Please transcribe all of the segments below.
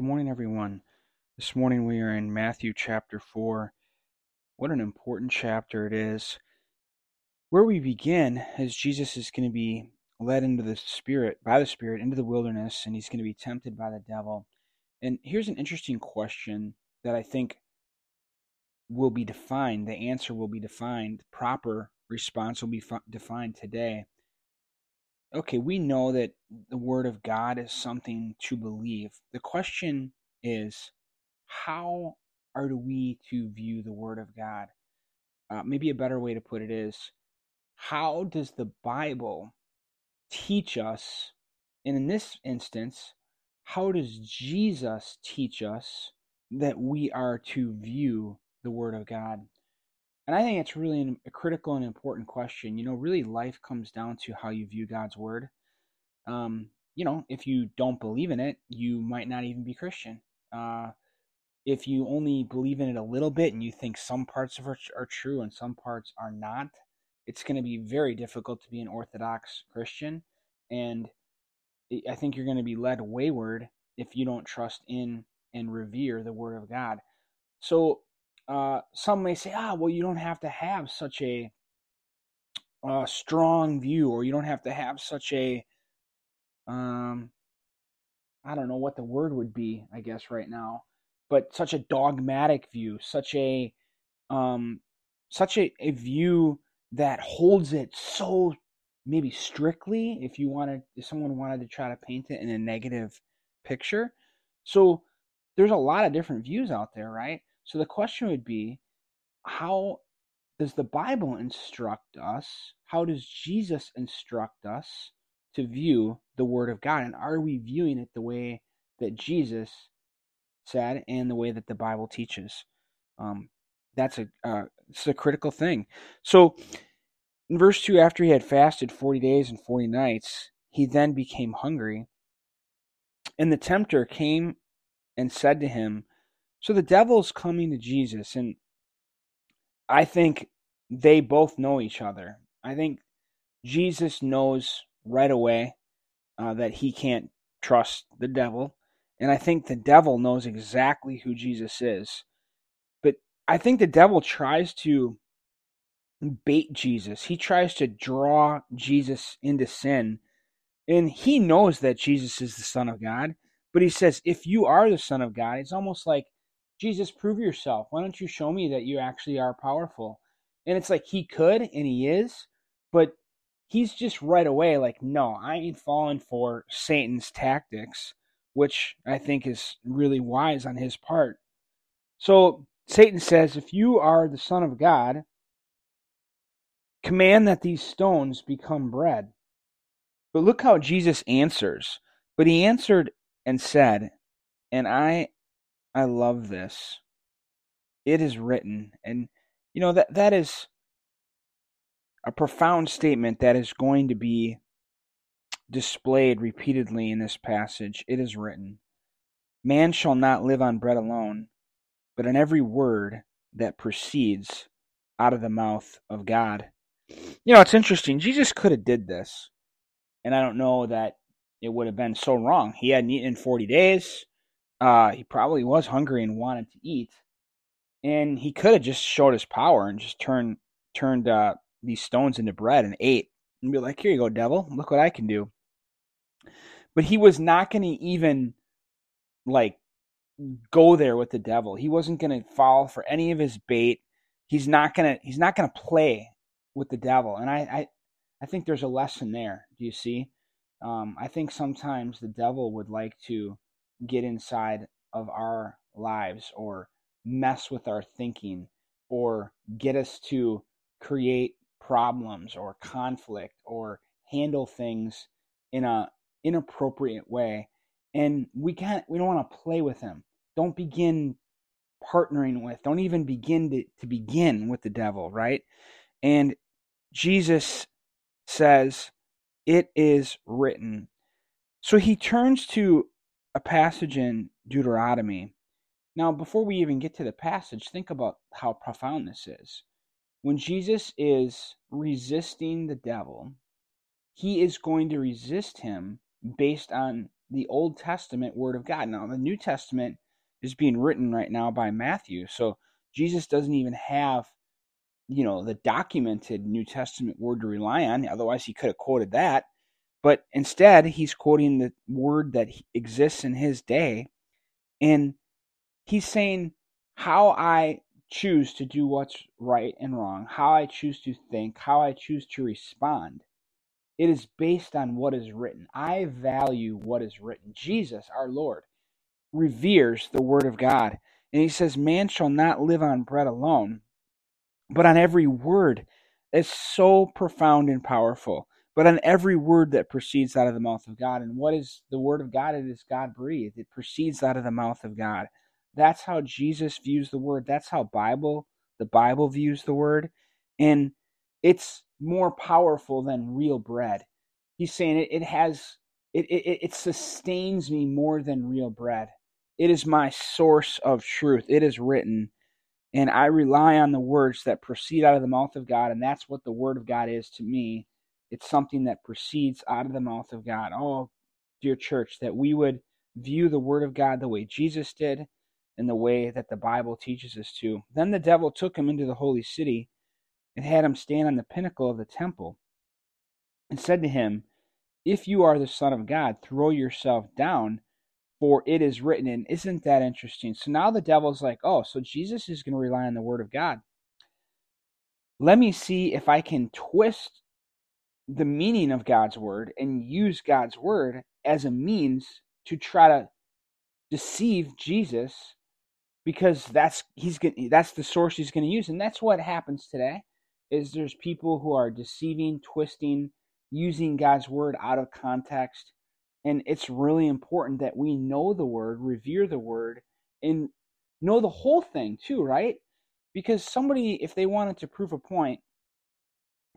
Good morning, everyone. This morning we are in Matthew chapter 4. What an important chapter it is. Where we begin is Jesus is going to be led into the Spirit, by the Spirit, into the wilderness, and he's going to be tempted by the devil. And here's an interesting question that I think will be defined. The answer will be defined. The Proper response will be defined today okay, we know that the Word of God is something to believe. The question is, how are we to view the Word of God? Uh, maybe a better way to put it is, how does the Bible teach us? And in this instance, how does Jesus teach us that we are to view the Word of God? And I think it's really a critical and important question. You know, really, life comes down to how you view God's word. Um, you know, if you don't believe in it, you might not even be Christian. Uh, if you only believe in it a little bit and you think some parts of it are true and some parts are not, it's going to be very difficult to be an Orthodox Christian. And I think you're going to be led wayward if you don't trust in and revere the Word of God. So uh, some may say, ah, well, you don't have to have such a, a strong view, or you don't have to have such a, um, I don't know what the word would be, I guess, right now, but such a dogmatic view, such a, um, such a, a view that holds it so maybe strictly if you wanted if someone wanted to try to paint it in a negative picture. So there's a lot of different views out there right so the question would be how does the Bible instruct us? How does Jesus instruct us to view the Word of God? And are we viewing it the way that Jesus said and the way that the Bible teaches? Um, that's a uh, it's a critical thing. So in verse 2 after he had fasted 40 days and 40 nights he then became hungry and the tempter came and said to him so the devil's coming to Jesus, and I think they both know each other. I think Jesus knows right away uh, that he can't trust the devil, and I think the devil knows exactly who Jesus is. But I think the devil tries to bait Jesus. He tries to draw Jesus into sin. And he knows that Jesus is the Son of God. But he says, if you are the Son of God, it's almost like Jesus, prove yourself. Why don't you show me that you actually are powerful? And it's like he could and he is, but he's just right away like, no, I ain't falling for Satan's tactics, which I think is really wise on his part. So Satan says, if you are the Son of God, command that these stones become bread. But look how Jesus answers. But he answered and said, And I I love this. It is written, and you know that that is a profound statement that is going to be displayed repeatedly in this passage. It is written, Man shall not live on bread alone, but on every word that proceeds out of the mouth of God. You know, it's interesting. Jesus could have did this, and I don't know that it would have been so wrong. He hadn't eaten in 40 days. Uh, he probably was hungry and wanted to eat, and he could have just showed his power and just turned turned uh, these stones into bread and ate, and be like, "Here you go, devil! Look what I can do." But he was not going to even like go there with the devil. He wasn't going to fall for any of his bait. He's not gonna he's not gonna play with the devil. And I I, I think there's a lesson there. Do you see? Um, I think sometimes the devil would like to get inside of our lives or mess with our thinking or get us to create problems or conflict or handle things in a inappropriate way. And we can't we don't want to play with him don't begin partnering with don't even begin to, to begin with the devil right? And jesus says it is written. So he turns to a passage in Deuteronomy. Now, before we even get to the passage, think about how profound this is. When Jesus is resisting the devil, he is going to resist him based on the Old Testament Word of God. Now, the New Testament is being written right now by Matthew. So Jesus doesn't even have, you know, the documented New Testament word to rely on. Otherwise, he could have quoted that. But instead, he's quoting the word that exists in his day. And he's saying, how I choose to do what's right and wrong, how I choose to think, how I choose to respond. It is based on what is written. I value what is written. Jesus, our Lord, reveres the Word of God. And he says, Man shall not live on bread alone, but on every word. It's so profound and powerful, but on every word that proceeds out of the mouth of God. And what is the Word of God? It is God breathed, it proceeds out of the mouth of God. That's how Jesus views the Word. That's how Bible the Bible views the Word. And it's more powerful than real bread. He's saying it, it has it, it it sustains me more than real bread. It is my source of truth. It is written, and I rely on the words that proceed out of the mouth of God, and that's what the Word of God is to me. It's something that proceeds out of the mouth of God. Oh, dear church, that we would view the Word of God the way Jesus did and the way that the Bible teaches us to. Then the devil took him into the holy city and had him stand on the pinnacle of the temple and said to him, If you are the Son of God, throw yourself down for it is written. And isn't that interesting? So now the devil's like, oh, so Jesus is going to rely on the word of God. Let me see if I can twist the meaning of God's word and use God's word as a means to try to deceive Jesus because that's he's going that's the source he's going to use and that's what happens today is there's people who are deceiving, twisting, using God's word out of context and it's really important that we know the word, revere the word, and know the whole thing too, right? Because somebody, if they wanted to prove a point,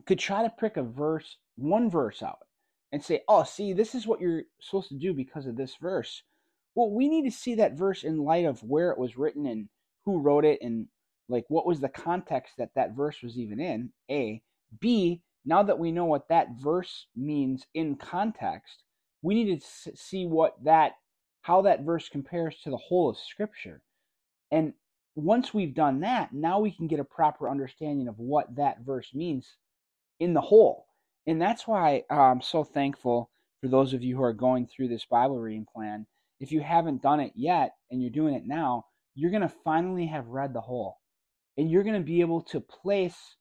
could try to pick a verse, one verse out, and say, oh, see, this is what you're supposed to do because of this verse. Well, we need to see that verse in light of where it was written and who wrote it and like what was the context that that verse was even in. A. B. Now that we know what that verse means in context, we need to see what that how that verse compares to the whole of scripture and once we've done that now we can get a proper understanding of what that verse means in the whole and that's why i'm so thankful for those of you who are going through this bible reading plan if you haven't done it yet and you're doing it now you're going to finally have read the whole and you're going to be able to place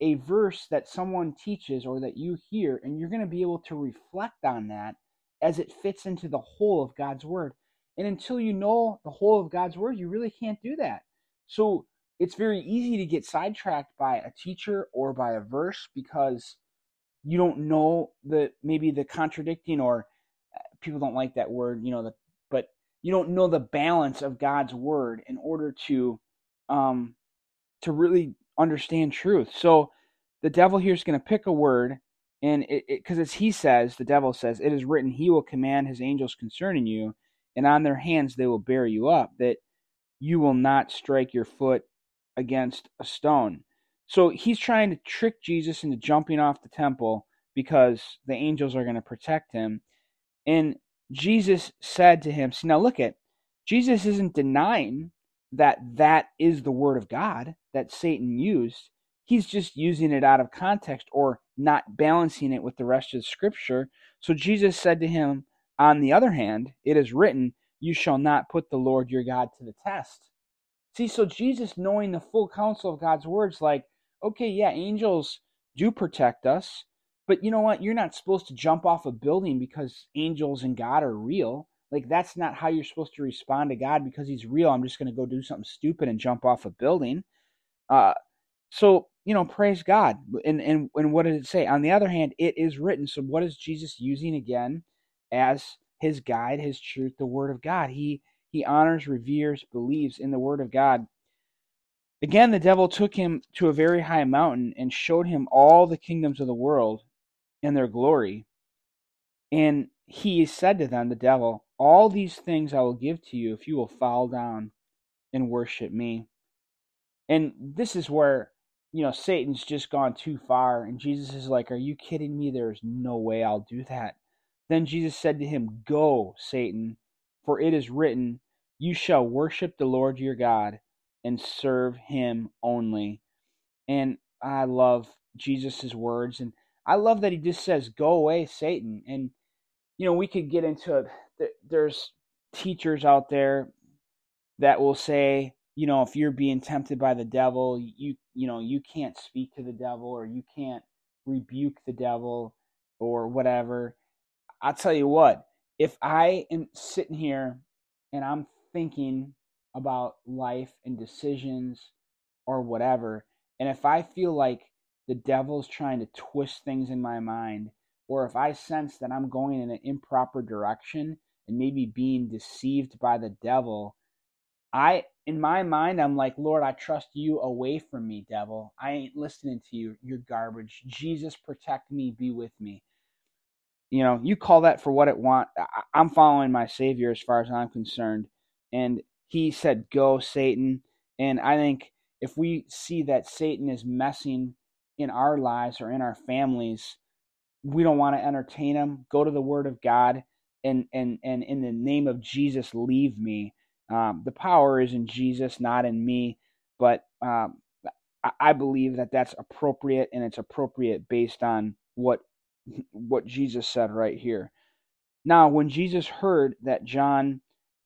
a verse that someone teaches or that you hear and you're going to be able to reflect on that as it fits into the whole of God's word. And until you know the whole of God's word, you really can't do that. So it's very easy to get sidetracked by a teacher or by a verse because you don't know the maybe the contradicting or uh, people don't like that word, you know, the, but you don't know the balance of God's word in order to um to really understand truth. So the devil here is going to pick a word and it because as he says, the devil says, it is written, he will command his angels concerning you, and on their hands they will bear you up, that you will not strike your foot against a stone. So he's trying to trick Jesus into jumping off the temple because the angels are going to protect him. And Jesus said to him, See, now look at Jesus isn't denying that that is the word of God that Satan used. He's just using it out of context or not balancing it with the rest of the scripture. So Jesus said to him, On the other hand, it is written, You shall not put the Lord your God to the test. See, so Jesus, knowing the full counsel of God's words, like, okay, yeah, angels do protect us, but you know what? You're not supposed to jump off a building because angels and God are real. Like, that's not how you're supposed to respond to God because He's real. I'm just going to go do something stupid and jump off a building. Uh, so you know, praise God. And and and what did it say? On the other hand, it is written. So what is Jesus using again as his guide, his truth, the word of God? He he honors, reveres, believes in the word of God. Again, the devil took him to a very high mountain and showed him all the kingdoms of the world and their glory. And he said to them, the devil, All these things I will give to you if you will fall down and worship me. And this is where you know, Satan's just gone too far. And Jesus is like, Are you kidding me? There's no way I'll do that. Then Jesus said to him, Go, Satan, for it is written, You shall worship the Lord your God and serve him only. And I love Jesus' words. And I love that he just says, Go away, Satan. And, you know, we could get into it. There's teachers out there that will say, you know, if you're being tempted by the devil, you you know, you can't speak to the devil or you can't rebuke the devil or whatever. I'll tell you what, if I am sitting here and I'm thinking about life and decisions or whatever, and if I feel like the devil's trying to twist things in my mind, or if I sense that I'm going in an improper direction and maybe being deceived by the devil, I in my mind I'm like, Lord, I trust you away from me, devil. I ain't listening to you. You're garbage. Jesus protect me, be with me. You know, you call that for what it want. I'm following my savior as far as I'm concerned. And he said, "Go, Satan." And I think if we see that Satan is messing in our lives or in our families, we don't want to entertain him. Go to the word of God and and and in the name of Jesus leave me um, the power is in Jesus, not in me. But um, I believe that that's appropriate, and it's appropriate based on what what Jesus said right here. Now, when Jesus heard that John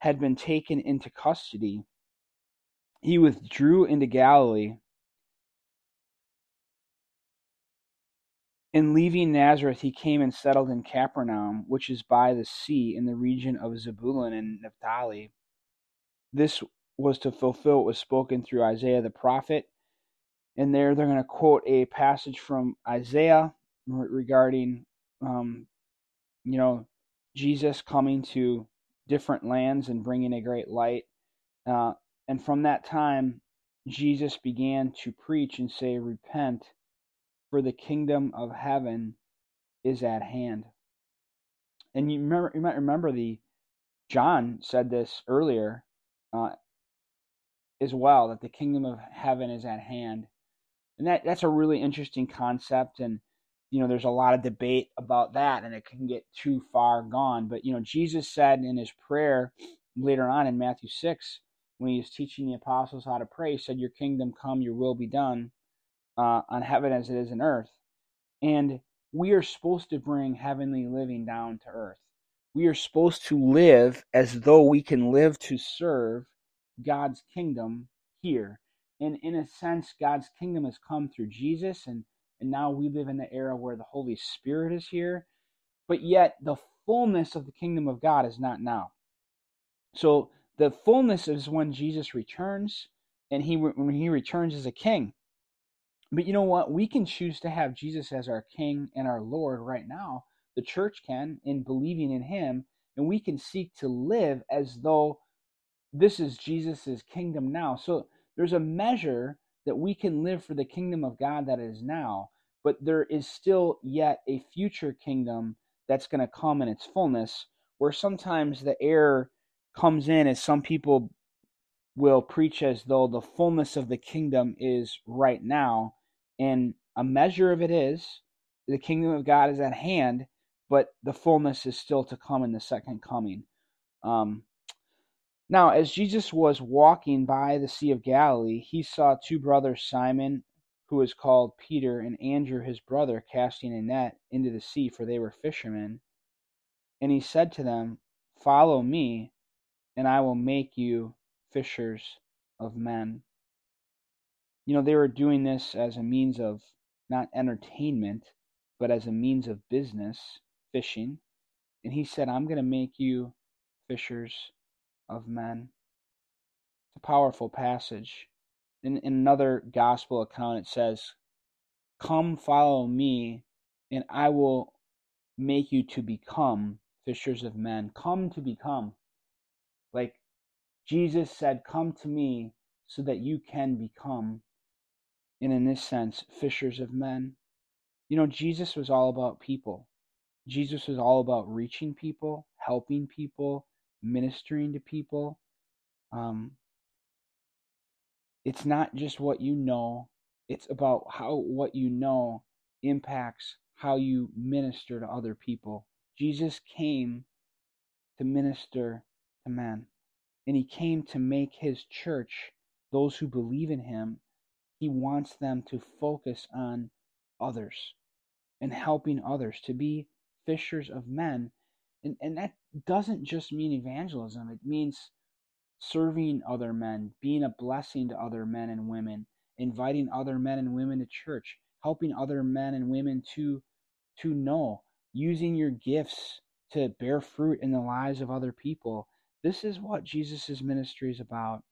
had been taken into custody, he withdrew into Galilee. And leaving Nazareth, he came and settled in Capernaum, which is by the sea in the region of Zebulun and Naphtali this was to fulfill what was spoken through Isaiah the prophet. And there they're going to quote a passage from Isaiah regarding, um, you know, Jesus coming to different lands and bringing a great light. Uh, and from that time, Jesus began to preach and say, Repent, for the kingdom of heaven is at hand. And you remember, you might remember the John said this earlier uh, as well that the kingdom of heaven is at hand, and that that's a really interesting concept. And you know, there's a lot of debate about that, and it can get too far gone. But you know, Jesus said in his prayer later on in Matthew six when he was teaching the apostles how to pray, he said, "Your kingdom come, your will be done uh, on heaven as it is in earth." And we are supposed to bring heavenly living down to earth we are supposed to live as though we can live to serve God's kingdom here. And in a sense, God's kingdom has come through Jesus, and, and now we live in the era where the Holy Spirit is here. But yet, the fullness of the kingdom of God is not now. So, the fullness is when Jesus returns, and he when he returns as a king. But you know what? We can choose to have Jesus as our king and our Lord right now the church can in believing in him and we can seek to live as though this is Jesus' kingdom now. So there's a measure that we can live for the kingdom of God that is now, but there is still yet a future kingdom that's going to come in its fullness, where sometimes the error comes in as some people will preach as though the fullness of the kingdom is right now, and a measure of it is the kingdom of God is at hand, but the fullness is still to come in the second coming. Um, now, as Jesus was walking by the Sea of Galilee, he saw two brothers, Simon, who was called Peter, and Andrew his brother, casting a net into the sea, for they were fishermen. And he said to them, Follow me, and I will make you fishers of men. You know, they were doing this as a means of not entertainment, but as a means of business fishing, and he said, I'm going to make you fishers of men. It's a powerful passage. In, in another gospel account, it says, Come follow me, and I will make you to become fishers of men. Come to become. Like Jesus said, Come to me so that you can become, and in this sense, fishers of men. You know, Jesus was all about people. Jesus was all about reaching people, helping people, ministering to people. Um, it's not just what you know, it's about how what you know impacts how you minister to other people. Jesus came to minister to men. And he came to make his church, those who believe in him, he wants them to focus on others and helping others, to be fishers of men. And, and that doesn't just mean evangelism, it means serving other men, being a blessing to other men and women, inviting other men and women to church, helping other men and women to to know, using your gifts to bear fruit in the lives of other people. This is what Jesus' ministry is about.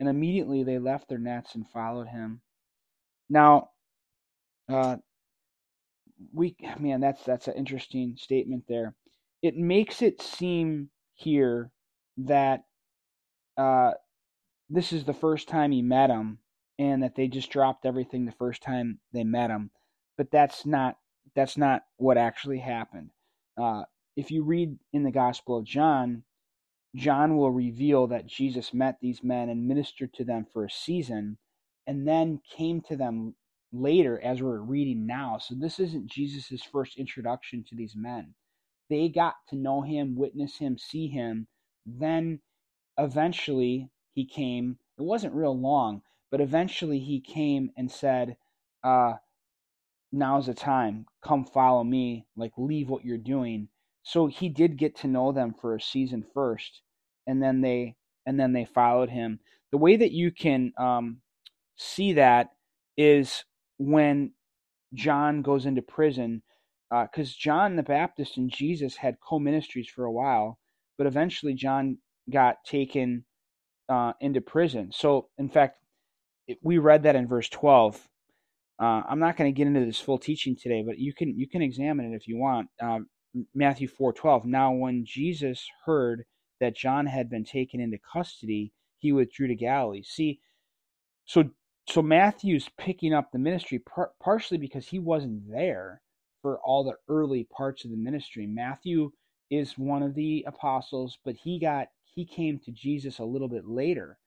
And immediately they left their nets and followed him. Now, uh, we man, that's that's an interesting statement there. It makes it seem here that uh, this is the first time he met him, and that they just dropped everything the first time they met him. But that's not that's not what actually happened. Uh, if you read in the Gospel of John, John will reveal that Jesus met these men and ministered to them for a season, and then came to them later as we're reading now. So this isn't Jesus' first introduction to these men. They got to know him, witness him, see him. Then eventually he came. It wasn't real long, but eventually he came and said, uh, Now's the time. Come follow me. Like, leave what you're doing. So he did get to know them for a season first, and then they and then they followed him. The way that you can um, see that is when John goes into prison, because uh, John the Baptist and Jesus had co ministries for a while, but eventually John got taken uh, into prison. So, in fact, we read that in verse 12. Uh, I'm not going to get into this full teaching today, but you can you can examine it if you want. Uh, Matthew 4:12. Now, when Jesus heard that John had been taken into custody, he withdrew to Galilee. See, so so Matthew's picking up the ministry par- partially because he wasn't there for all the early parts of the ministry. Matthew is one of the apostles, but he got he came to Jesus a little bit later.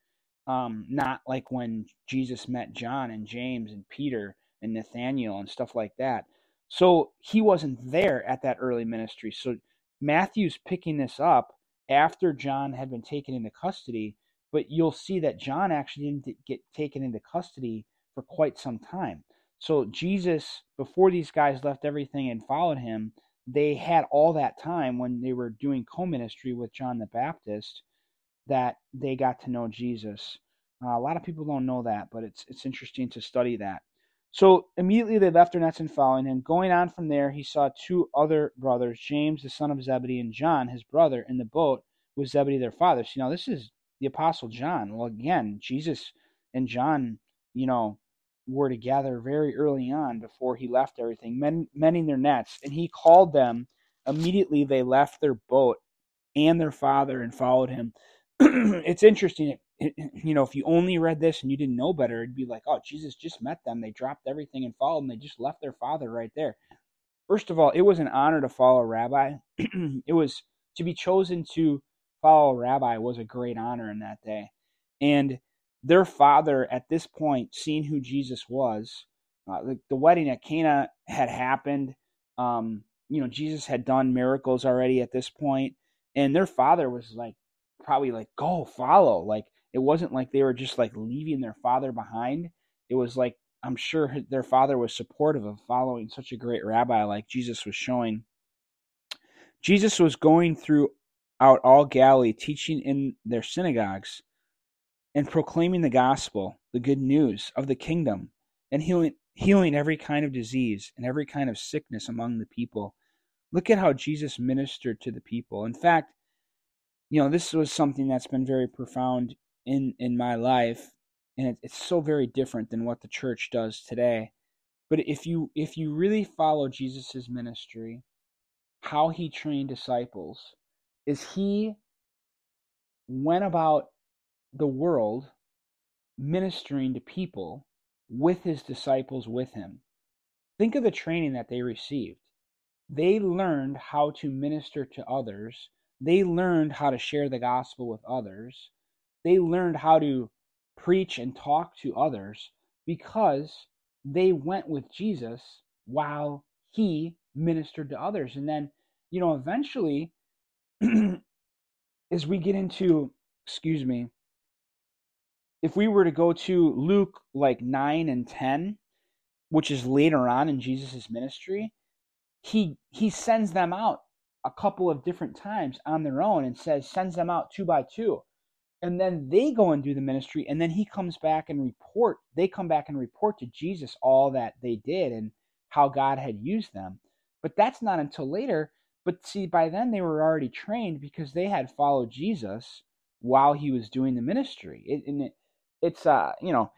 Um, not like when Jesus met John and James and Peter and Nathaniel and stuff like that. So he wasn't there at that early ministry. So Matthew's picking this up after John had been taken into custody but you'll see that John actually didn't get taken into custody for quite some time. So Jesus, before these guys left everything and followed him, they had all that time when they were doing co-ministry with John the Baptist that they got to know Jesus. Uh, a lot of people don't know that, but it's it's interesting to study that. So immediately they left their nets and following him. Going on from there, he saw two other brothers, James the son of Zebedee and John his brother, in the boat with Zebedee their father. See, now this is the apostle John. Well, again, Jesus and John, you know, were together very early on before he left everything, men, mending their nets, and he called them. Immediately, they left their boat and their father and followed him. it's interesting, it, you know, if you only read this and you didn't know better, it'd be like, oh, Jesus just met them. They dropped everything and followed him. They just left their father right there. First of all, it was an honor to follow a rabbi. it was to be chosen to follow a rabbi was a great honor in that day. And their father, at this point, seeing who Jesus was, uh, the, wedding at Cana had happened. Um, you know, Jesus had done miracles already at this point, and their father was like, probably like, go follow. Like, it wasn't like they were just like leaving their father behind. It was like, I'm sure their father was supportive of following such a great rabbi like Jesus was showing. Jesus was going throughout all Galilee, teaching in their synagogues and proclaiming the gospel, the good news of the kingdom, and healing, healing every kind of disease and every kind of sickness among the people. Look at how Jesus ministered to the people. In fact, you know, this was something that's been very profound in, in my life, and it, it's so very different than what the church does today. But if you if you really follow Jesus' ministry, how he trained disciples, is he went about the world ministering to people with his disciples with him. Think of the training that they received. They learned how to minister to others. They learned how to share the gospel with others. They learned how to preach and talk to others because they went with Jesus while he ministered to others. And then you know, eventually, as we get into, excuse me, if we were to go to Luke like 9 and 10, which is later on in Jesus' ministry, he he sends them out a couple of different times on their own and says sends them out two by two. And then they go and do the ministry and then he comes back and report they come back and report to jesus all that they did and how god had used them. But that's not until later. But see by then they were already trained because they had followed jesus while he was doing the ministry. It, and it, it's uh you know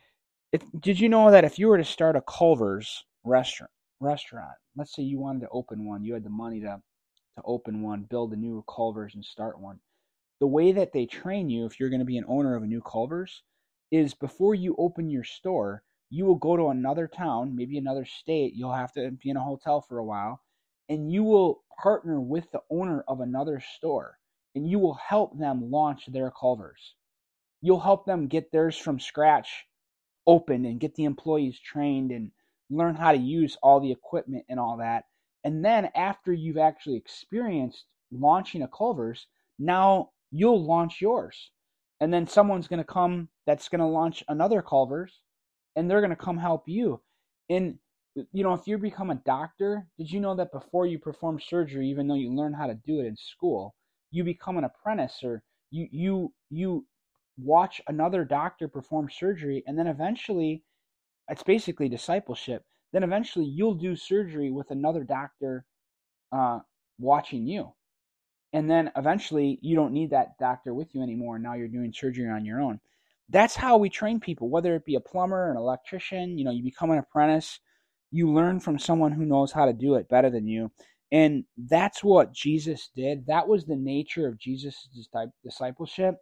if, did you know that if you were to start a culver's restaurant restaurant let's say you wanted to open one you had the money to to open one build a new culver's and start one the way that they train you if you're going to be an owner of a new Culver's is before you open your store, you will go to another town, maybe another state. You'll have to be in a hotel for a while, and you will partner with the owner of another store and you will help them launch their Culver's. You'll help them get theirs from scratch open and get the employees trained and learn how to use all the equipment and all that. And then after you've actually experienced launching a Culver's, now you'll launch yours. And then someone's going to come that's going to launch another Culver's and they're going to come help you. And, you know, if you become a doctor, did you know that before you perform surgery, even though you learn how to do it in school, you become an apprentice or you, you, you watch another doctor perform surgery and then eventually it's basically discipleship. Then eventually you'll do surgery with another doctor uh, watching you. And then eventually you don't need that doctor with you anymore now you're doing surgery on your own. That's how we train people whether it be a plumber an electrician you know you become an apprentice you learn from someone who knows how to do it better than you. And that's what jesus did. That was the nature of jesus' discipleship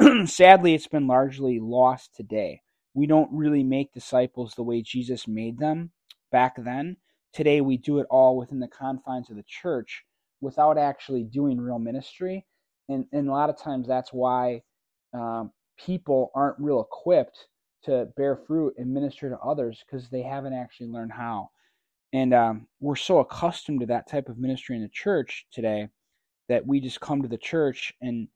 sadly it's been largely lost today we don't really make disciples the way jesus made them back then today we do it all within the confines of the church without actually doing real ministry. And, and a lot of times that's why um, people aren't real equipped to bear fruit and minister to others because they haven't actually learned how. And um, we're so accustomed to that type of ministry in the church today that we just come to the church and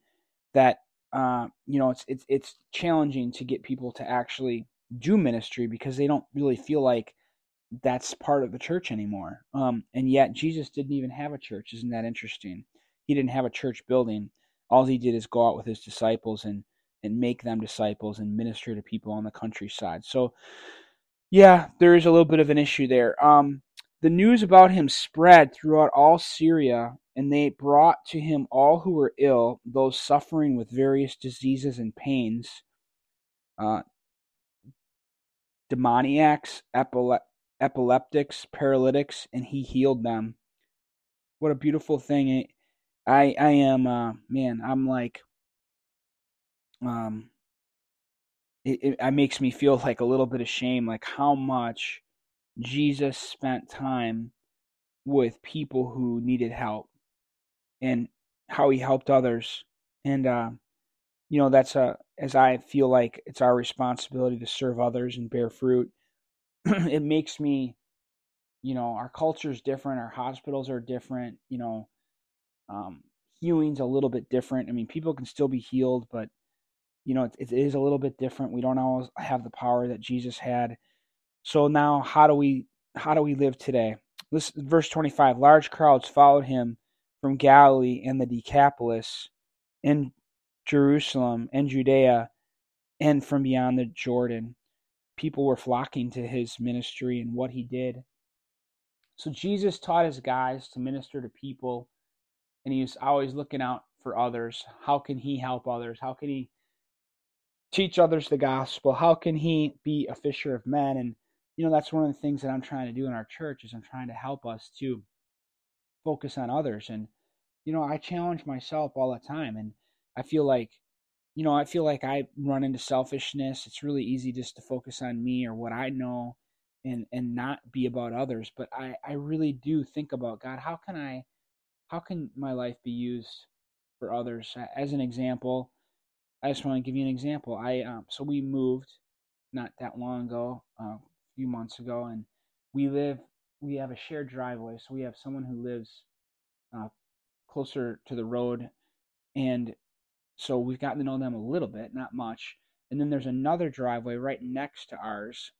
that uh, you know it's it's it's challenging to get people to actually do ministry because they don't really feel like that's part of the church anymore. Um, and yet Jesus didn't even have a church. Isn't that interesting? He didn't have a church building. All he did is go out with his disciples and and make them disciples and minister to people on the countryside. So, yeah, there is a little bit of an issue there. Um, the news about him spread throughout all Syria, and they brought to him all who were ill, those suffering with various diseases and pains, uh, demoniacs, epileptics, paralytics, and he healed them. What a beautiful thing. I I am uh man, I'm like um it, it, it makes me feel like a little bit of shame like how much Jesus spent time with people who needed help and how he helped others. And uh you know that's a as I feel like it's our responsibility to serve others and bear fruit. It makes me you know our culture is different our hospitals are different you know um, healing's a little bit different. I mean people can still be healed but you know it, it is a little bit different. We don't always have the power that jesus had. So now how do we how do we live today? This verse 25 large crowds followed him from galilee and the decapolis and jerusalem and judea and from beyond the jordan people were flocking to his ministry and what he did. So Jesus taught his guys to minister to people, and he was always looking out for others. How can he help others? How can he teach others the gospel? How can he be a fisher of men? And you know that's one of the things that I'm trying to do in our church is I'm trying to help us to focus on others. And you know I challenge myself all the time, and I feel like you know, I feel like I run into selfishness. It's really easy just to focus on me or what I know and and not be about others. But I I really do think about God. How can I how can my life be used for others? As an example, I just want to give you an example. I um, so we moved not that long ago, uh, a few months ago, and we live we have a shared driveway. So we have someone who lives uh, closer to the road, and so we've gotten to know them a little bit, not much. And then there's another driveway right next to ours,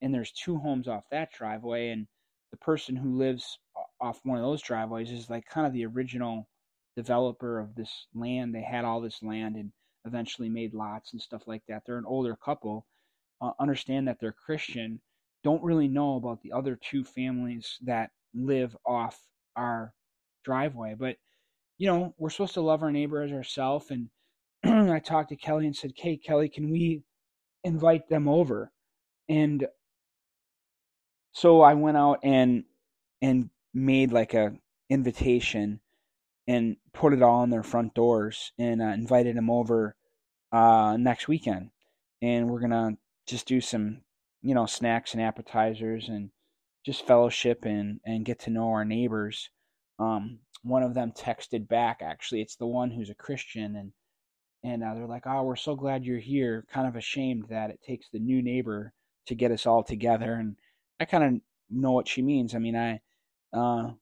and there's two homes off that driveway, and the person who lives off one of those driveways is like kind of the original developer of this land. They had all this land and eventually made lots and stuff like that. They're an older couple, uh, understand that they're Christian, don't really know about the other two families that live off our driveway. But, you know, we're supposed to love our neighbor as ourselves. And I talked to Kelly and said, Hey, Kelly, can we invite them over? And so I went out and and made like a invitation and put it all on their front doors and uh, invited them over uh, next weekend. And we're gonna just do some, you know, snacks and appetizers and just fellowship and and get to know our neighbors. Um, one of them texted back. Actually, it's the one who's a Christian, and and uh, they're like, "Oh, we're so glad you're here." Kind of ashamed that it takes the new neighbor to get us all together, and I kind of know what she means. I mean, I uh,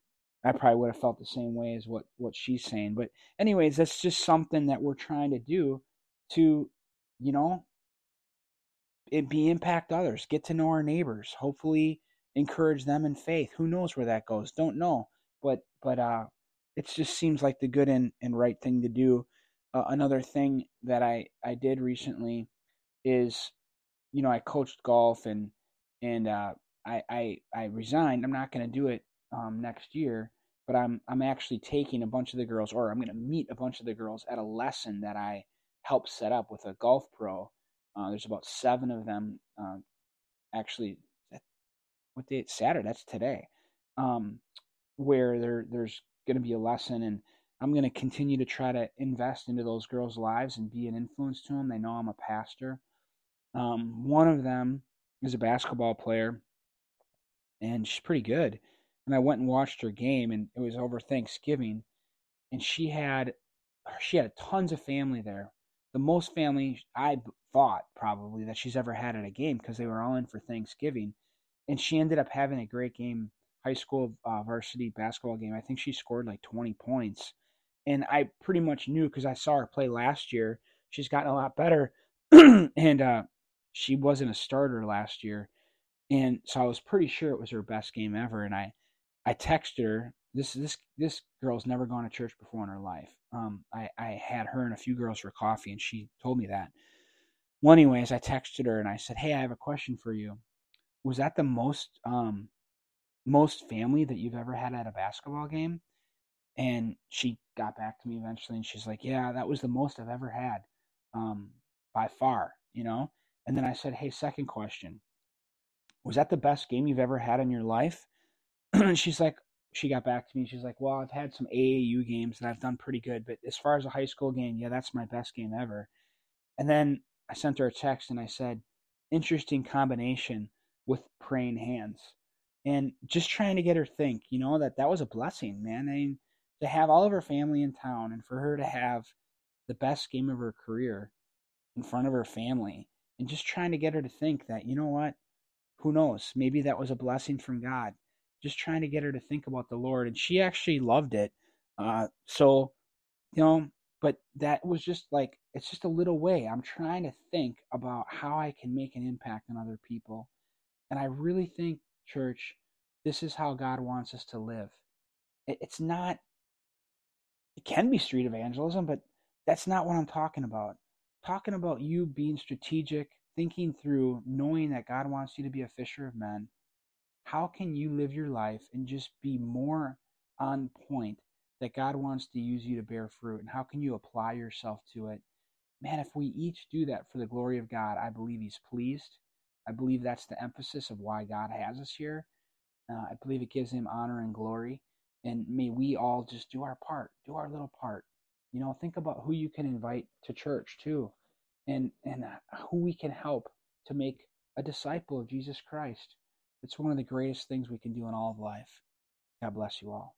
I probably would have felt the same way as what what she's saying. But anyways, that's just something that we're trying to do to, you know, it be impact others, get to know our neighbors, hopefully encourage them in faith. Who knows where that goes? Don't know. But but uh it just seems like the good and, and right thing to do. Uh, another thing that I, I did recently is, you know, I coached golf and and uh, I, I I resigned. I'm not going to do it um, next year, but I'm I'm actually taking a bunch of the girls, or I'm going to meet a bunch of the girls at a lesson that I helped set up with a golf pro. Uh, there's about seven of them. Uh, actually, what day? Saturday. That's today. Um, where there there's going to be a lesson, and I'm going to continue to try to invest into those girls' lives and be an influence to them. They know I'm a pastor. Um, one of them is a basketball player, and she's pretty good and I went and watched her game, and it was over Thanksgiving, and she had she had tons of family there, the most family I thought probably that she's ever had at a game because they were all in for Thanksgiving, and she ended up having a great game, high school uh, varsity basketball game. I think she scored like 20 points, and I pretty much knew because I saw her play last year. She's gotten a lot better, and uh, she wasn't a starter last year, and so I was pretty sure it was her best game ever, and I I texted her. This this this girl's never gone to church before in her life. Um, I I had her and a few girls for coffee, and she told me that. Well, anyways, I texted her and I said, "Hey, I have a question for you. Was that the most um most family that you've ever had at a basketball game?" And she got back to me eventually, and she's like, "Yeah, that was the most I've ever had, um, by far." You know. And then I said, "Hey, second question. Was that the best game you've ever had in your life?" And she's like, she got back to me. She's like, well, I've had some AAU games and I've done pretty good, but as far as a high school game, yeah, that's my best game ever. And then I sent her a text and I said, interesting combination with praying hands. And just trying to get her think, you know, that that was a blessing, man. I mean, to have all of her family in town and for her to have the best game of her career in front of her family and just trying to get her to think that, you know what? Who knows? Maybe that was a blessing from God just trying to get her to think about the Lord. And she actually loved it. Uh, so, you know, but that was just like, it's just a little way. I'm trying to think about how I can make an impact on other people. And I really think, church, this is how God wants us to live. It's not, it can be street evangelism, but that's not what I'm talking about. I'm talking about you being strategic, thinking through, knowing that God wants you to be a fisher of men how can you live your life and just be more on point that God wants to use you to bear fruit? And how can you apply yourself to it? Man, if we each do that for the glory of God, I believe He's pleased. I believe that's the emphasis of why God has us here. Uh, I believe it gives Him honor and glory. And may we all just do our part, do our little part. You know, think about who you can invite to church too, and and who we can help to make a disciple of Jesus Christ. It's one of the greatest things we can do in all of life. God bless you all.